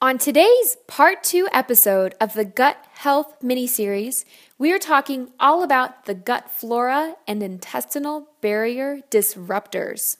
On today's part two episode of the Gut Health mini series, we are talking all about the gut flora and intestinal barrier disruptors.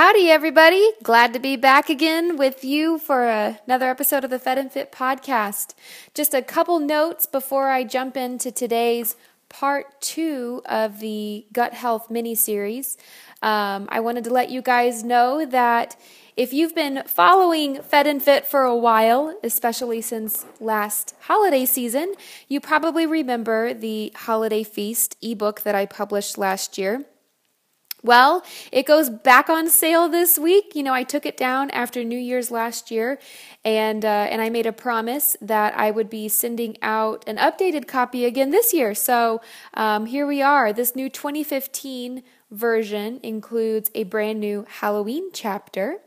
Howdy, everybody. Glad to be back again with you for another episode of the Fed and Fit podcast. Just a couple notes before I jump into today's part two of the gut health mini series. Um, I wanted to let you guys know that if you've been following Fed and Fit for a while, especially since last holiday season, you probably remember the Holiday Feast ebook that I published last year. Well, it goes back on sale this week. You know, I took it down after New Year's last year, and uh, and I made a promise that I would be sending out an updated copy again this year. So um, here we are. This new 2015 version includes a brand new Halloween chapter.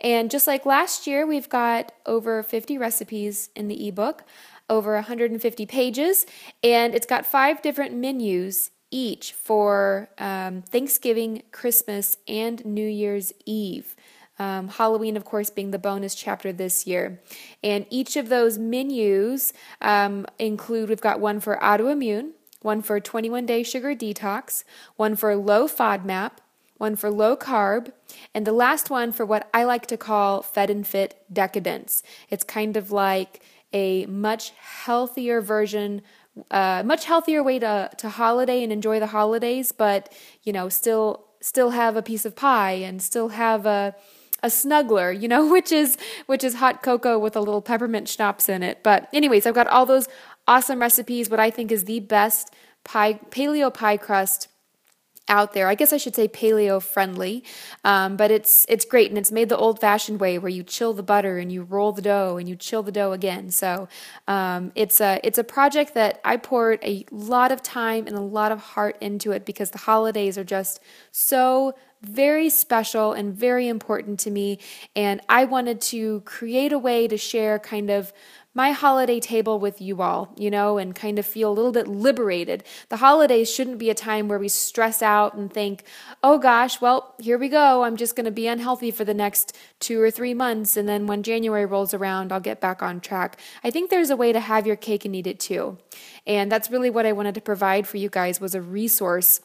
And just like last year, we've got over 50 recipes in the ebook, over 150 pages, and it's got five different menus each for um, Thanksgiving, Christmas, and New Year's Eve. Um, Halloween, of course, being the bonus chapter this year. And each of those menus um, include we've got one for autoimmune, one for 21 day sugar detox, one for low FODMAP, one for low carb, and the last one for what I like to call fed and fit decadence. It's kind of like a much healthier version uh, much healthier way to to holiday and enjoy the holidays, but you know, still still have a piece of pie and still have a a snuggler, you know, which is which is hot cocoa with a little peppermint schnapps in it. But anyways, I've got all those awesome recipes. What I think is the best pie paleo pie crust out there. I guess I should say paleo friendly, um, but it's it's great and it's made the old fashioned way where you chill the butter and you roll the dough and you chill the dough again. So um, it's a it's a project that I poured a lot of time and a lot of heart into it because the holidays are just so very special and very important to me and I wanted to create a way to share kind of my holiday table with you all, you know, and kind of feel a little bit liberated. The holidays shouldn't be a time where we stress out and think, oh gosh, well, here we go. I'm just going to be unhealthy for the next two or three months. And then when January rolls around, I'll get back on track. I think there's a way to have your cake and eat it too. And that's really what I wanted to provide for you guys was a resource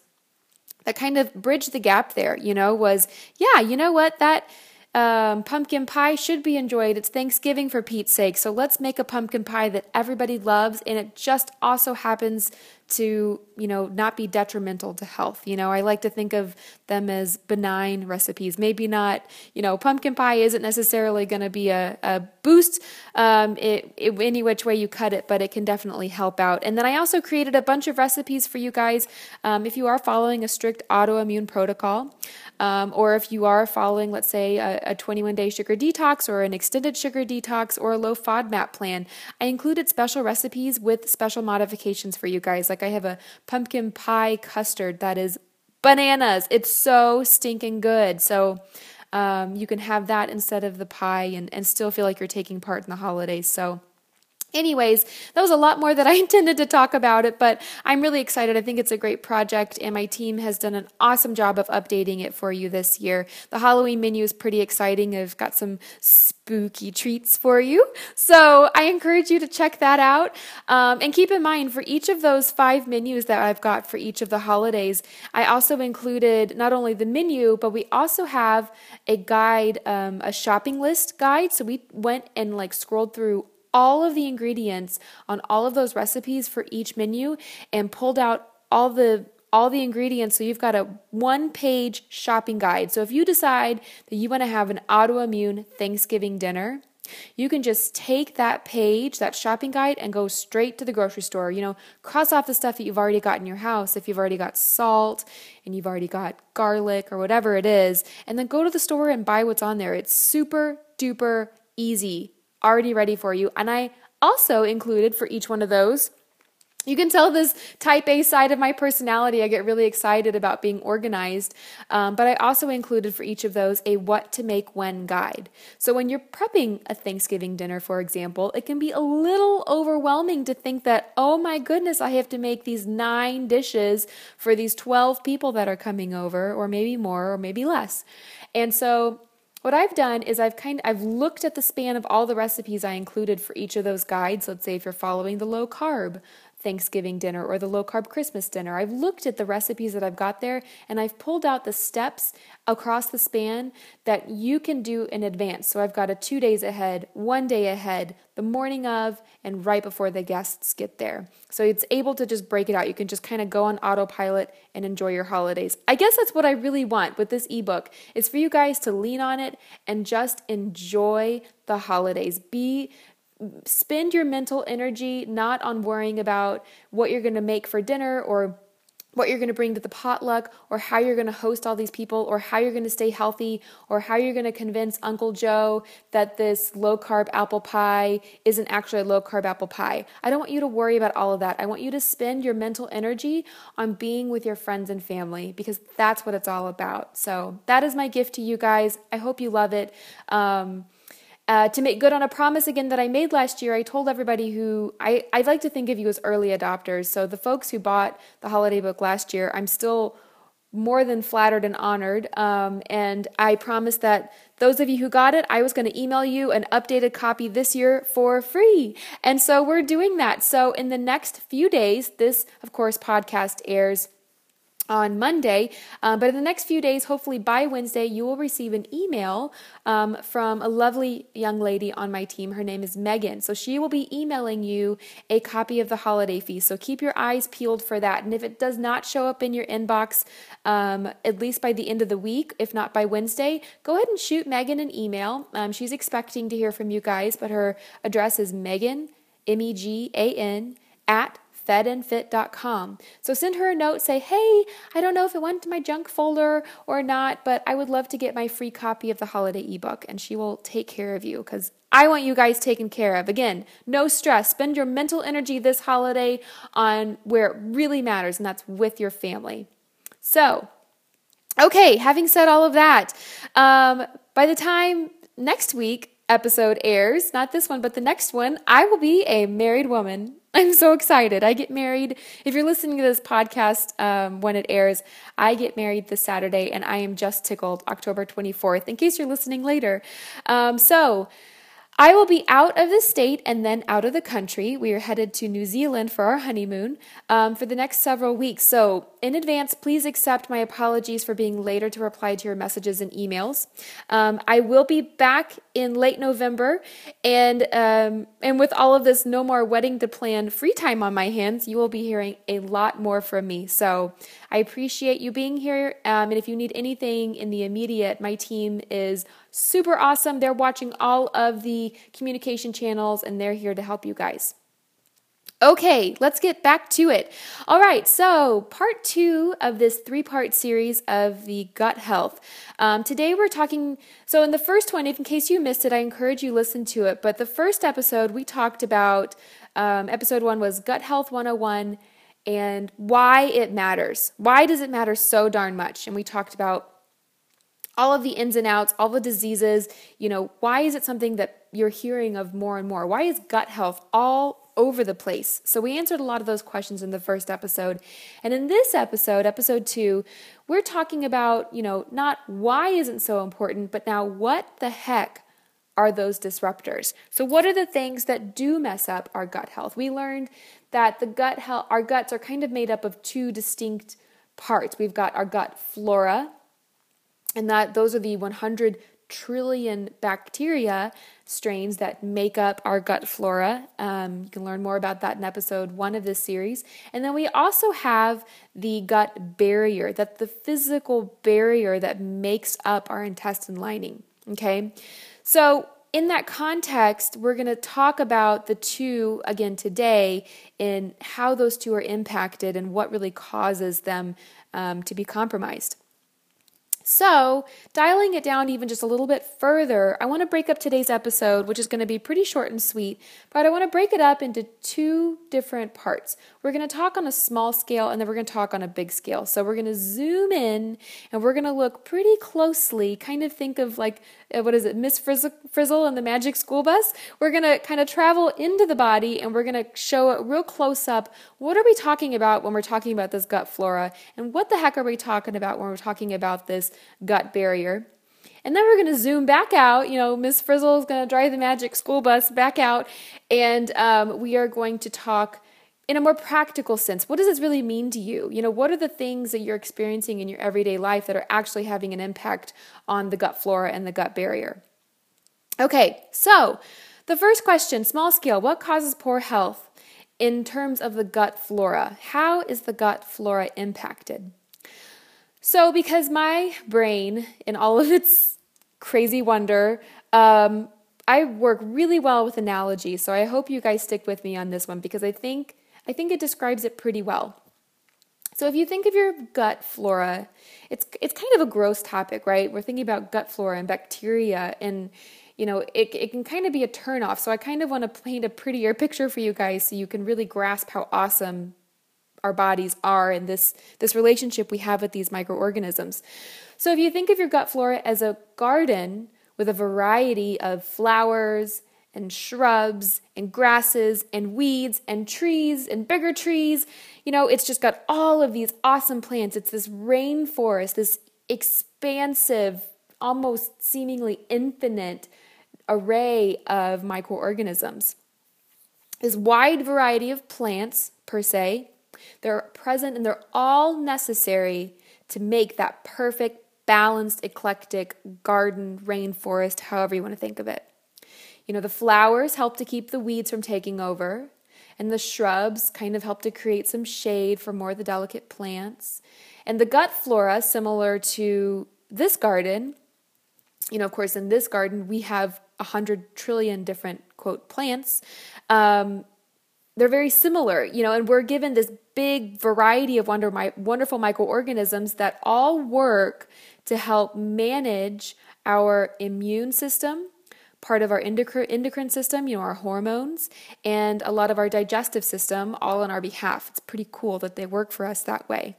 that kind of bridged the gap there, you know, was, yeah, you know what, that um, pumpkin pie should be enjoyed. It's Thanksgiving for Pete's sake. So let's make a pumpkin pie that everybody loves. And it just also happens to, you know, not be detrimental to health. You know, I like to think of them as benign recipes. Maybe not, you know, pumpkin pie isn't necessarily going to be a, a boost um, it, it, any which way you cut it, but it can definitely help out. And then I also created a bunch of recipes for you guys um, if you are following a strict autoimmune protocol. Um, or if you are following, let's say, a, a 21 day sugar detox or an extended sugar detox or a low FODMAP plan, I included special recipes with special modifications for you guys. Like I have a pumpkin pie custard that is bananas. It's so stinking good. So, um, you can have that instead of the pie and, and still feel like you're taking part in the holidays. So, Anyways, that was a lot more that I intended to talk about it, but I'm really excited. I think it's a great project, and my team has done an awesome job of updating it for you this year. The Halloween menu is pretty exciting. I've got some spooky treats for you, so I encourage you to check that out. Um, and keep in mind, for each of those five menus that I've got for each of the holidays, I also included not only the menu, but we also have a guide, um, a shopping list guide. So we went and like scrolled through all of the ingredients on all of those recipes for each menu and pulled out all the all the ingredients so you've got a one page shopping guide. So if you decide that you want to have an autoimmune Thanksgiving dinner, you can just take that page, that shopping guide, and go straight to the grocery store. You know, cross off the stuff that you've already got in your house. If you've already got salt and you've already got garlic or whatever it is, and then go to the store and buy what's on there. It's super duper easy already ready for you. And I also included for each one of those you can tell this type A side of my personality. I get really excited about being organized. Um, but I also included for each of those a what to make when guide. So when you're prepping a Thanksgiving dinner, for example, it can be a little overwhelming to think that, oh my goodness, I have to make these nine dishes for these 12 people that are coming over, or maybe more, or maybe less. And so what I've done is I've kind of, I've looked at the span of all the recipes I included for each of those guides. Let's say if you're following the low carb Thanksgiving dinner or the low carb Christmas dinner. I've looked at the recipes that I've got there and I've pulled out the steps across the span that you can do in advance. So I've got a two days ahead, one day ahead, the morning of, and right before the guests get there. So it's able to just break it out. You can just kind of go on autopilot and enjoy your holidays. I guess that's what I really want with this ebook is for you guys to lean on it and just enjoy the holidays. Be spend your mental energy not on worrying about what you're going to make for dinner or what you're going to bring to the potluck or how you're going to host all these people or how you're going to stay healthy or how you're going to convince Uncle Joe that this low carb apple pie isn't actually a low carb apple pie. I don't want you to worry about all of that. I want you to spend your mental energy on being with your friends and family because that's what it's all about. So, that is my gift to you guys. I hope you love it. Um, uh, to make good on a promise again that I made last year, I told everybody who I, I'd like to think of you as early adopters. So the folks who bought the holiday book last year, I'm still more than flattered and honored. Um, and I promised that those of you who got it, I was going to email you an updated copy this year for free. And so we're doing that. So in the next few days, this, of course, podcast airs on Monday. Um, but in the next few days, hopefully by Wednesday, you will receive an email um, from a lovely young lady on my team. Her name is Megan. So she will be emailing you a copy of the holiday feast. So keep your eyes peeled for that. And if it does not show up in your inbox, um, at least by the end of the week, if not by Wednesday, go ahead and shoot Megan an email. Um, she's expecting to hear from you guys, but her address is Megan, M E G A N, at fedandfit.com. So send her a note, say, hey, I don't know if it went to my junk folder or not, but I would love to get my free copy of the holiday ebook, and she will take care of you because I want you guys taken care of. Again, no stress. Spend your mental energy this holiday on where it really matters, and that's with your family. So, okay, having said all of that, um, by the time next week episode airs, not this one, but the next one, I will be a married woman. I'm so excited. I get married. If you're listening to this podcast um, when it airs, I get married this Saturday, and I am just tickled October 24th, in case you're listening later. Um, so, I will be out of the state and then out of the country. We are headed to New Zealand for our honeymoon um, for the next several weeks. So, in advance, please accept my apologies for being later to reply to your messages and emails. Um, I will be back in late November, and um, and with all of this no more wedding to plan free time on my hands, you will be hearing a lot more from me. So, I appreciate you being here. Um, and if you need anything in the immediate, my team is super awesome. They're watching all of the communication channels and they're here to help you guys. Okay, let's get back to it. All right, so part two of this three part series of the gut health. Um, today we're talking. So, in the first one, if in case you missed it, I encourage you listen to it. But the first episode we talked about, um, episode one was Gut Health 101 and why it matters. Why does it matter so darn much? And we talked about all of the ins and outs, all the diseases. You know, why is it something that you're hearing of more and more? Why is gut health all over the place? So, we answered a lot of those questions in the first episode. And in this episode, episode two, we're talking about, you know, not why isn't so important, but now what the heck are those disruptors. So, what are the things that do mess up our gut health? We learned that the gut health, our guts are kind of made up of two distinct parts. We've got our gut flora, and that those are the 100 trillion bacteria strains that make up our gut flora. Um, you can learn more about that in episode one of this series. And then we also have the gut barrier, that the physical barrier that makes up our intestine lining. Okay. So, in that context, we're going to talk about the two again today and how those two are impacted and what really causes them um, to be compromised. So, dialing it down even just a little bit further, I want to break up today's episode, which is going to be pretty short and sweet, but I want to break it up into two different parts. We're going to talk on a small scale and then we're going to talk on a big scale. So, we're going to zoom in and we're going to look pretty closely, kind of think of like, uh, what is it, Miss Frizzle, Frizzle and the Magic School Bus? We're going to kind of travel into the body and we're going to show it real close up. What are we talking about when we're talking about this gut flora? And what the heck are we talking about when we're talking about this? Gut barrier. And then we're going to zoom back out. You know, Miss Frizzle is going to drive the magic school bus back out, and um, we are going to talk in a more practical sense. What does this really mean to you? You know, what are the things that you're experiencing in your everyday life that are actually having an impact on the gut flora and the gut barrier? Okay, so the first question small scale what causes poor health in terms of the gut flora? How is the gut flora impacted? So, because my brain, in all of its crazy wonder, um, I work really well with analogy. So I hope you guys stick with me on this one because I think I think it describes it pretty well. So if you think of your gut flora, it's it's kind of a gross topic, right? We're thinking about gut flora and bacteria and you know, it, it can kind of be a turnoff. So I kind of want to paint a prettier picture for you guys so you can really grasp how awesome our bodies are and this this relationship we have with these microorganisms. So if you think of your gut flora as a garden with a variety of flowers and shrubs and grasses and weeds and trees and bigger trees, you know, it's just got all of these awesome plants. It's this rainforest, this expansive, almost seemingly infinite array of microorganisms. This wide variety of plants, per se, they're present and they're all necessary to make that perfect, balanced, eclectic garden, rainforest, however you want to think of it. You know, the flowers help to keep the weeds from taking over, and the shrubs kind of help to create some shade for more of the delicate plants. And the gut flora, similar to this garden, you know, of course, in this garden, we have a hundred trillion different quote plants. Um, they're very similar, you know, and we're given this big variety of wonder, wonderful microorganisms that all work to help manage our immune system, part of our endocrine system, you know, our hormones, and a lot of our digestive system, all on our behalf. It's pretty cool that they work for us that way.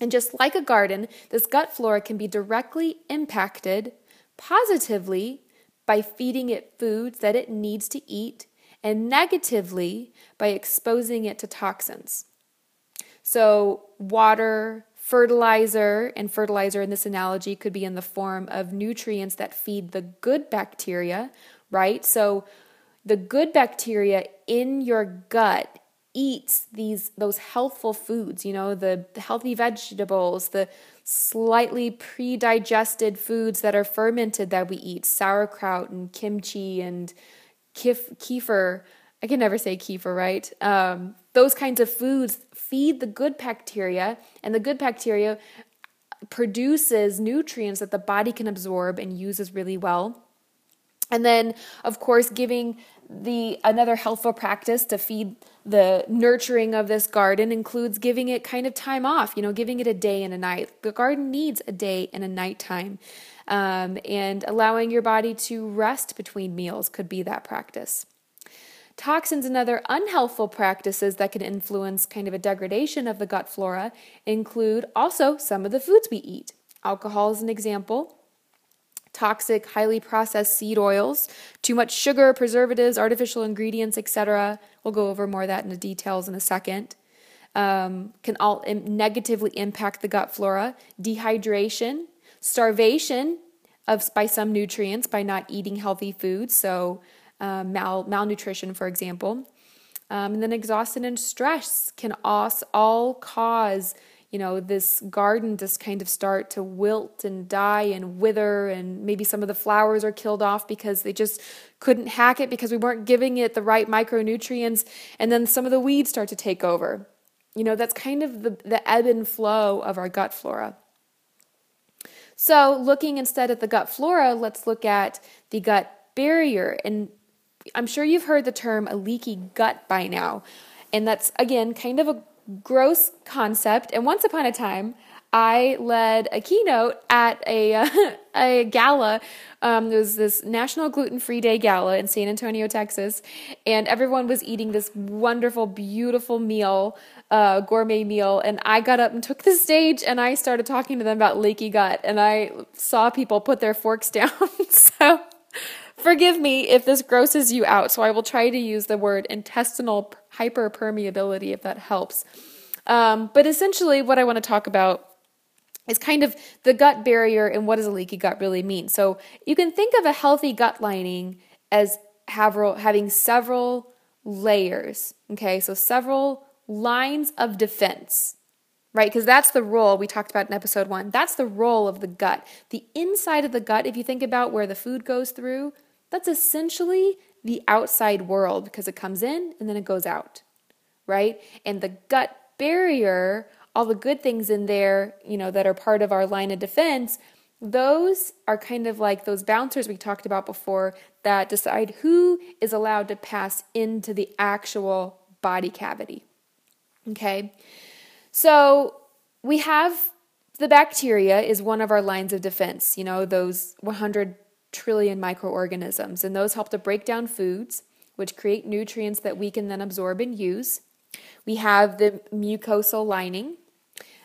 And just like a garden, this gut flora can be directly impacted positively by feeding it foods that it needs to eat and negatively by exposing it to toxins. So, water, fertilizer, and fertilizer in this analogy could be in the form of nutrients that feed the good bacteria, right? So, the good bacteria in your gut eats these those healthful foods you know the, the healthy vegetables the slightly pre-digested foods that are fermented that we eat sauerkraut and kimchi and kif- kefir. I can never say kefir, right? Um, those kinds of foods feed the good bacteria, and the good bacteria produces nutrients that the body can absorb and uses really well. And then, of course, giving the another helpful practice to feed the nurturing of this garden includes giving it kind of time off, you know, giving it a day and a night. The garden needs a day and a night time um, and allowing your body to rest between meals could be that practice. Toxins and other unhealthful practices that can influence kind of a degradation of the gut flora include also some of the foods we eat. Alcohol is an example. Toxic, highly processed seed oils, too much sugar, preservatives, artificial ingredients, etc. We'll go over more of that in the details in a second. Um, can all negatively impact the gut flora. Dehydration, starvation of by some nutrients by not eating healthy foods, so uh, mal, malnutrition, for example. Um, and then exhaustion and stress can all cause you know this garden just kind of start to wilt and die and wither and maybe some of the flowers are killed off because they just couldn't hack it because we weren't giving it the right micronutrients and then some of the weeds start to take over you know that's kind of the, the ebb and flow of our gut flora so, looking instead at the gut flora, let's look at the gut barrier. And I'm sure you've heard the term a leaky gut by now. And that's, again, kind of a gross concept. And once upon a time, I led a keynote at a uh, a gala. Um, there was this National Gluten Free Day gala in San Antonio, Texas, and everyone was eating this wonderful, beautiful meal, uh, gourmet meal. And I got up and took the stage, and I started talking to them about leaky gut, and I saw people put their forks down. so. Forgive me if this grosses you out, so I will try to use the word intestinal hyperpermeability if that helps. Um, but essentially, what I want to talk about is kind of the gut barrier and what does a leaky gut really mean. So you can think of a healthy gut lining as having several layers. Okay, so several lines of defense, right? Because that's the role we talked about in episode one. That's the role of the gut. The inside of the gut, if you think about where the food goes through, that's essentially the outside world because it comes in and then it goes out, right? And the gut barrier, all the good things in there, you know, that are part of our line of defense, those are kind of like those bouncers we talked about before that decide who is allowed to pass into the actual body cavity. Okay? So we have the bacteria is one of our lines of defense, you know, those 100 trillion microorganisms, and those help to break down foods, which create nutrients that we can then absorb and use. We have the mucosal lining,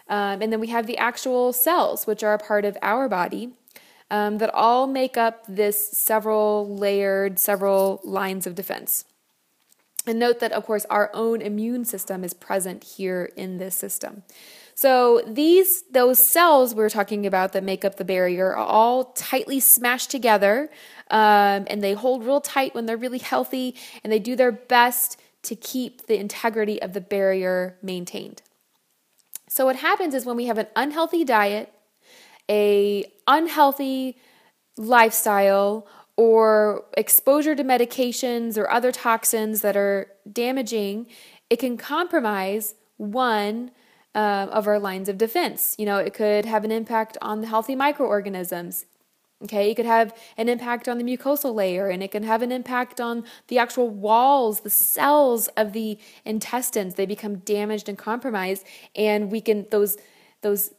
um, and then we have the actual cells, which are a part of our body, um, that all make up this several layered, several lines of defense. And note that, of course, our own immune system is present here in this system. So these those cells we are talking about that make up the barrier are all tightly smashed together, um, and they hold real tight when they're really healthy, and they do their best to keep the integrity of the barrier maintained. So what happens is when we have an unhealthy diet, a unhealthy lifestyle, or exposure to medications or other toxins that are damaging, it can compromise one uh, of our lines of defense. You know, it could have an impact on the healthy microorganisms. Okay, it could have an impact on the mucosal layer and it can have an impact on the actual walls, the cells of the intestines. They become damaged and compromised, and we can, those, those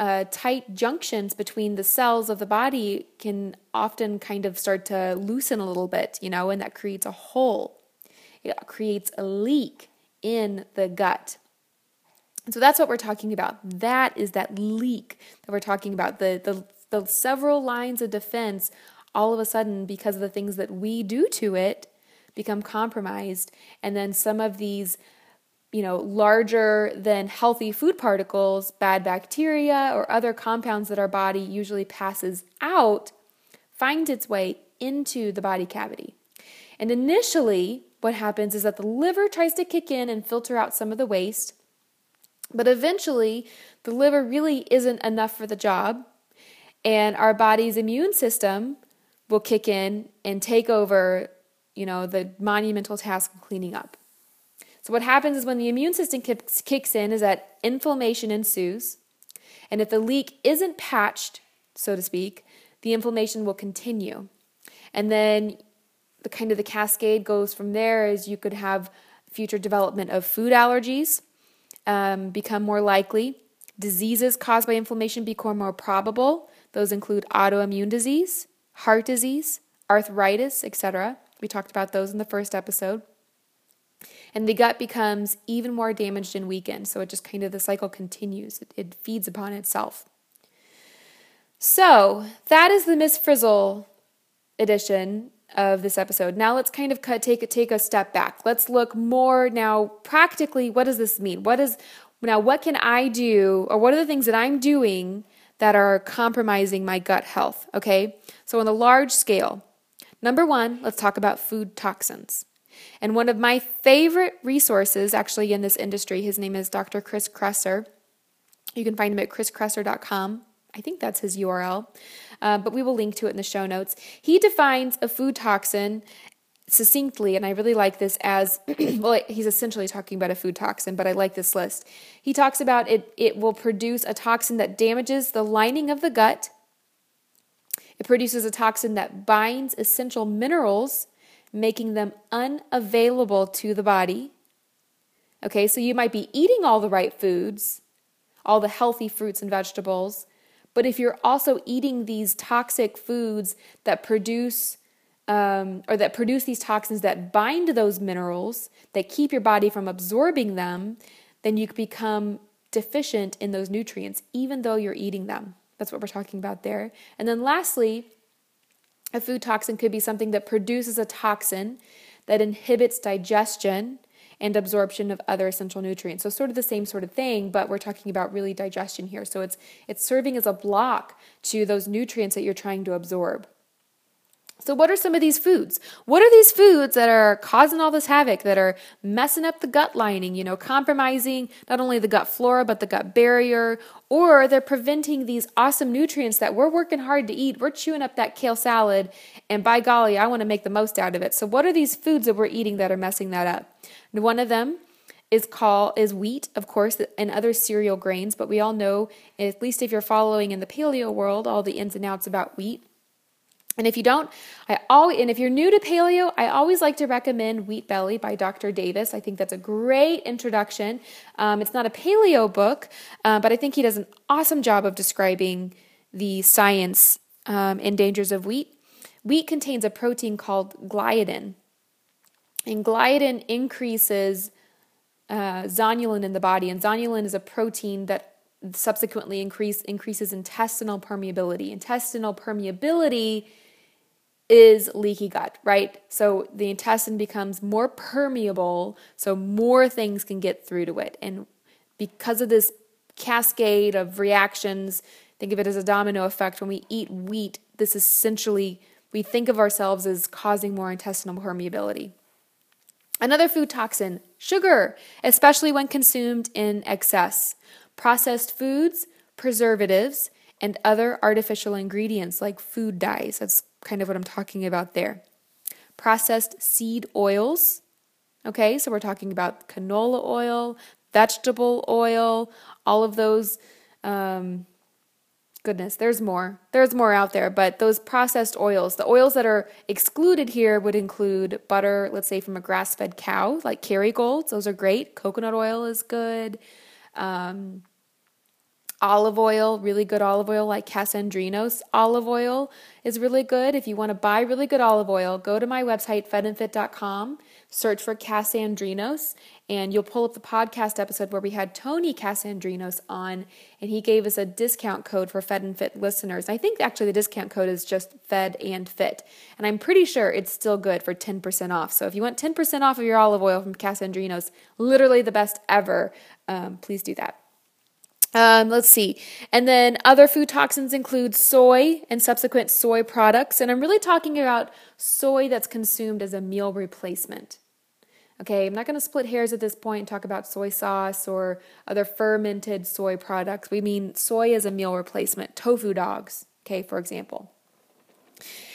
uh, tight junctions between the cells of the body can often kind of start to loosen a little bit, you know, and that creates a hole. It creates a leak in the gut. And so that's what we're talking about. That is that leak that we're talking about. The, the, the several lines of defense, all of a sudden, because of the things that we do to it, become compromised. And then some of these, you know, larger than healthy food particles, bad bacteria, or other compounds that our body usually passes out, find its way into the body cavity. And initially, what happens is that the liver tries to kick in and filter out some of the waste. But eventually, the liver really isn't enough for the job, and our body's immune system will kick in and take over, you know, the monumental task of cleaning up. So what happens is when the immune system kicks in is that inflammation ensues, and if the leak isn't patched, so to speak, the inflammation will continue. And then the kind of the cascade goes from there is you could have future development of food allergies, um, become more likely. Diseases caused by inflammation become more probable. Those include autoimmune disease, heart disease, arthritis, etc. We talked about those in the first episode. And the gut becomes even more damaged and weakened. So it just kind of the cycle continues, it, it feeds upon itself. So that is the Miss Frizzle edition of this episode. Now let's kind of cut, take take a step back. Let's look more now practically. What does this mean? What is now? What can I do, or what are the things that I'm doing that are compromising my gut health? Okay, so on the large scale, number one, let's talk about food toxins. And one of my favorite resources, actually in this industry, his name is Dr. Chris Kresser. You can find him at chriskresser.com. I think that's his URL, uh, but we will link to it in the show notes. He defines a food toxin succinctly, and I really like this as well, he's essentially talking about a food toxin, but I like this list. He talks about it, it will produce a toxin that damages the lining of the gut. It produces a toxin that binds essential minerals, making them unavailable to the body. Okay, so you might be eating all the right foods, all the healthy fruits and vegetables. But if you're also eating these toxic foods that produce um, or that produce these toxins that bind those minerals, that keep your body from absorbing them, then you become deficient in those nutrients, even though you're eating them. That's what we're talking about there. And then lastly, a food toxin could be something that produces a toxin that inhibits digestion and absorption of other essential nutrients. So sort of the same sort of thing, but we're talking about really digestion here. So it's it's serving as a block to those nutrients that you're trying to absorb. So, what are some of these foods? What are these foods that are causing all this havoc, that are messing up the gut lining, you know, compromising not only the gut flora, but the gut barrier, or they're preventing these awesome nutrients that we're working hard to eat? We're chewing up that kale salad, and by golly, I want to make the most out of it. So, what are these foods that we're eating that are messing that up? And one of them is called is wheat, of course, and other cereal grains. But we all know, at least if you're following in the paleo world, all the ins and outs about wheat. And if you don't, I always and if you're new to paleo, I always like to recommend Wheat Belly by Dr. Davis. I think that's a great introduction. Um, it's not a paleo book, uh, but I think he does an awesome job of describing the science um, and dangers of wheat. Wheat contains a protein called gliadin, and gliadin increases uh, zonulin in the body, and zonulin is a protein that subsequently increase increases intestinal permeability. Intestinal permeability is leaky gut, right? So the intestine becomes more permeable, so more things can get through to it. And because of this cascade of reactions, think of it as a domino effect. When we eat wheat, this essentially, we think of ourselves as causing more intestinal permeability. Another food toxin, sugar, especially when consumed in excess. Processed foods, preservatives, and other artificial ingredients like food dyes. That's kind of what I'm talking about there. Processed seed oils. Okay, so we're talking about canola oil, vegetable oil, all of those. Um, goodness, there's more. There's more out there, but those processed oils, the oils that are excluded here would include butter, let's say from a grass fed cow, like Kerrygold. Those are great. Coconut oil is good. Um, olive oil, really good olive oil like Kasandrinos olive oil is really good. If you want to buy really good olive oil, go to my website, fedandfit.com, search for Kasandrinos, and you'll pull up the podcast episode where we had Tony Kasandrinos on, and he gave us a discount code for Fed and Fit listeners. I think actually the discount code is just Fed and Fit, and I'm pretty sure it's still good for 10% off. So if you want 10% off of your olive oil from Kasandrinos, literally the best ever, um, please do that. Um, let's see. And then other food toxins include soy and subsequent soy products. And I'm really talking about soy that's consumed as a meal replacement. Okay, I'm not going to split hairs at this point and talk about soy sauce or other fermented soy products. We mean soy as a meal replacement, tofu dogs, okay, for example.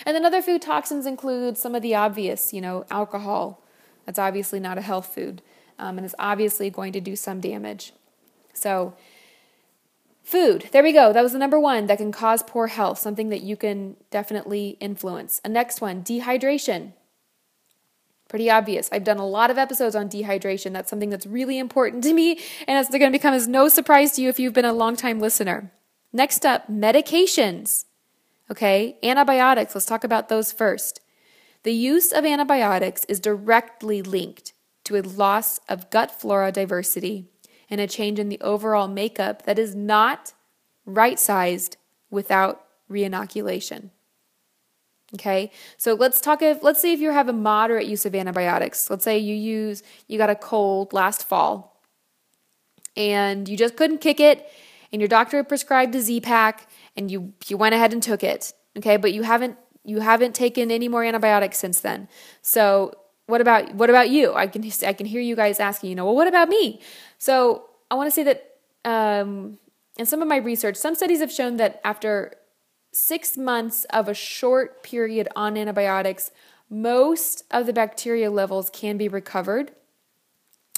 And then other food toxins include some of the obvious, you know, alcohol. That's obviously not a health food um, and is obviously going to do some damage. So, Food. There we go. That was the number one that can cause poor health, something that you can definitely influence. A next one dehydration. Pretty obvious. I've done a lot of episodes on dehydration. That's something that's really important to me, and it's going to become as no surprise to you if you've been a long-time listener. Next up, medications. Okay, antibiotics. Let's talk about those first. The use of antibiotics is directly linked to a loss of gut flora diversity and a change in the overall makeup that is not right sized without reinoculation. Okay, so let's talk if let's say if you have a moderate use of antibiotics. Let's say you use you got a cold last fall and you just couldn't kick it, and your doctor prescribed a Z pack and you you went ahead and took it. Okay, but you haven't you haven't taken any more antibiotics since then. So what about what about you? I can I can hear you guys asking, you know, well, what about me? So I want to say that um, in some of my research, some studies have shown that after six months of a short period on antibiotics, most of the bacteria levels can be recovered,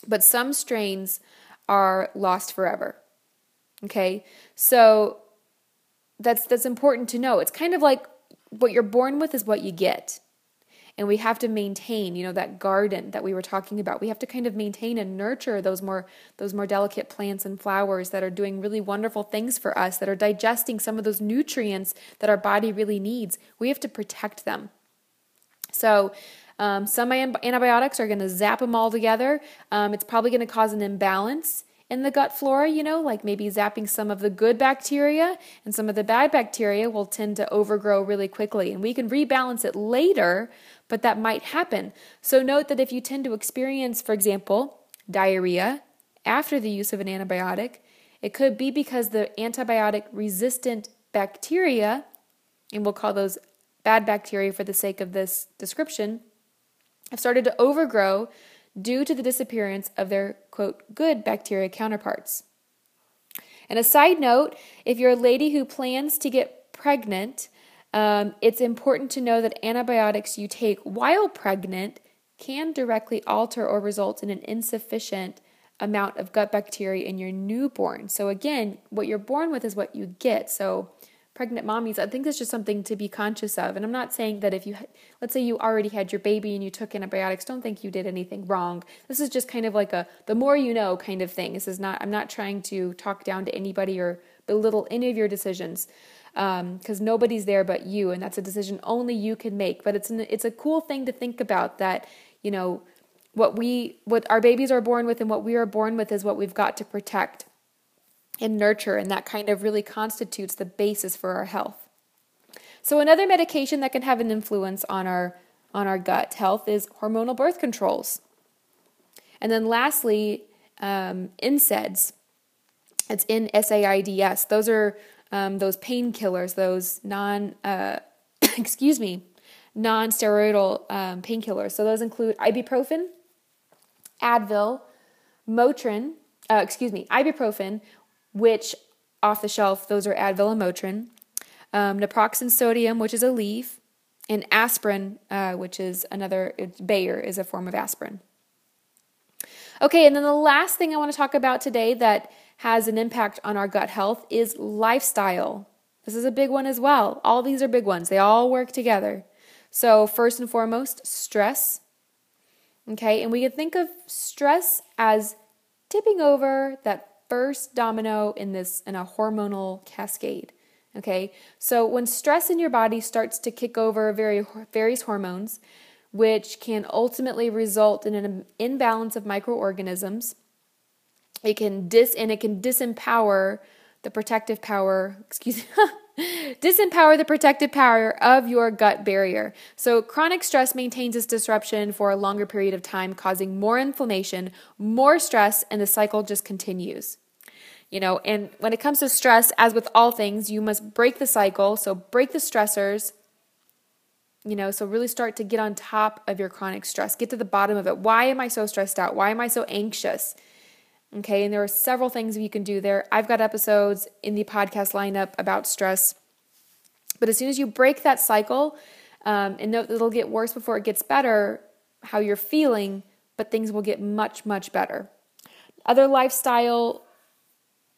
but some strains are lost forever. Okay, so that's that's important to know. It's kind of like what you're born with is what you get. And we have to maintain, you know, that garden that we were talking about. We have to kind of maintain and nurture those more those more delicate plants and flowers that are doing really wonderful things for us, that are digesting some of those nutrients that our body really needs. We have to protect them. So, um, some antibiotics are going to zap them all together. Um, it's probably going to cause an imbalance in the gut flora, you know, like maybe zapping some of the good bacteria and some of the bad bacteria will tend to overgrow really quickly. And we can rebalance it later, but that might happen. So note that if you tend to experience, for example, diarrhea after the use of an antibiotic, it could be because the antibiotic resistant bacteria, and we'll call those bad bacteria for the sake of this description, have started to overgrow due to the disappearance of their quote good bacteria counterparts. And a side note if you're a lady who plans to get pregnant, um, it's important to know that antibiotics you take while pregnant can directly alter or result in an insufficient amount of gut bacteria in your newborn. So, again, what you're born with is what you get. So, pregnant mommies, I think that's just something to be conscious of. And I'm not saying that if you, let's say you already had your baby and you took antibiotics, don't think you did anything wrong. This is just kind of like a the more you know kind of thing. This is not, I'm not trying to talk down to anybody or belittle any of your decisions because um, nobody's there but you, and that's a decision only you can make. But it's an, it's a cool thing to think about that, you know, what we, what our babies are born with and what we are born with is what we've got to protect and nurture, and that kind of really constitutes the basis for our health. So another medication that can have an influence on our on our gut health is hormonal birth controls. And then lastly, um, NSAIDs. It's in SAIDs. Those are um, those painkillers, those non, uh, excuse me, non-steroidal um, painkillers. So those include ibuprofen, Advil, Motrin, uh, excuse me, ibuprofen, which off the shelf, those are Advil and Motrin, um, naproxen sodium, which is Aleve, and aspirin, uh, which is another, Bayer is a form of aspirin. Okay, and then the last thing I want to talk about today that has an impact on our gut health is lifestyle. This is a big one as well. All these are big ones, they all work together. So, first and foremost, stress. Okay, and we can think of stress as tipping over that first domino in this in a hormonal cascade. Okay, so when stress in your body starts to kick over very, various hormones, which can ultimately result in an imbalance of microorganisms, it can dis and it can disempower the protective power. Excuse me. Disempower the protective power of your gut barrier. So, chronic stress maintains this disruption for a longer period of time, causing more inflammation, more stress, and the cycle just continues. You know, and when it comes to stress, as with all things, you must break the cycle. So, break the stressors, you know, so really start to get on top of your chronic stress, get to the bottom of it. Why am I so stressed out? Why am I so anxious? Okay, and there are several things you can do there. I've got episodes in the podcast lineup about stress. But as soon as you break that cycle, um, and note that it'll get worse before it gets better, how you're feeling, but things will get much, much better. Other lifestyle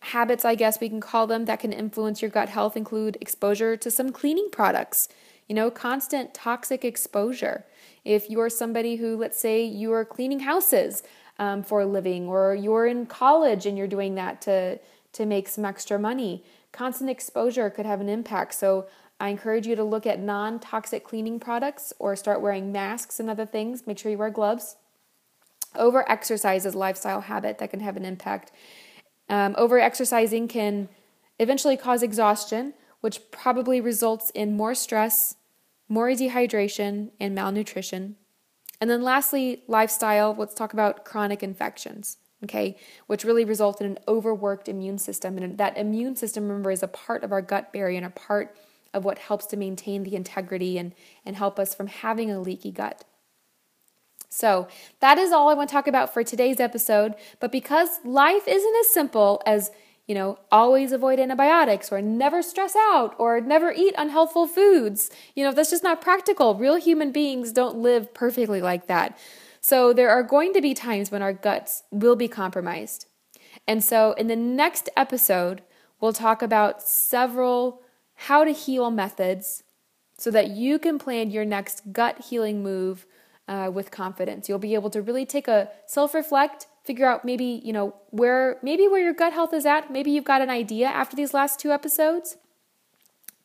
habits, I guess we can call them, that can influence your gut health include exposure to some cleaning products, you know, constant toxic exposure. If you're somebody who, let's say, you are cleaning houses, um, for a living, or you're in college and you're doing that to to make some extra money. Constant exposure could have an impact. So I encourage you to look at non-toxic cleaning products or start wearing masks and other things. Make sure you wear gloves. Over exercise is a lifestyle habit that can have an impact. Um, over exercising can eventually cause exhaustion, which probably results in more stress, more dehydration, and malnutrition. And then lastly, lifestyle, let's talk about chronic infections, okay, which really result in an overworked immune system. And that immune system, remember, is a part of our gut barrier and a part of what helps to maintain the integrity and, and help us from having a leaky gut. So, that is all I want to talk about for today's episode. But because life isn't as simple as you know, always avoid antibiotics or never stress out or never eat unhealthful foods. You know, that's just not practical. Real human beings don't live perfectly like that. So there are going to be times when our guts will be compromised. And so in the next episode, we'll talk about several how to heal methods so that you can plan your next gut healing move uh, with confidence. You'll be able to really take a self reflect, figure out maybe, you know, where maybe where your gut health is at. Maybe you've got an idea after these last two episodes,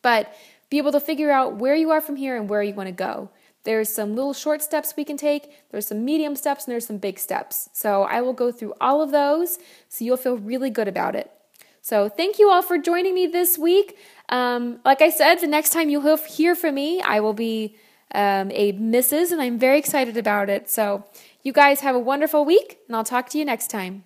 but be able to figure out where you are from here and where you want to go. There's some little short steps we can take, there's some medium steps, and there's some big steps. So I will go through all of those so you'll feel really good about it. So thank you all for joining me this week. Um, like I said, the next time you'll hear from me, I will be um, a Mrs., and I'm very excited about it. So you guys have a wonderful week, and I'll talk to you next time.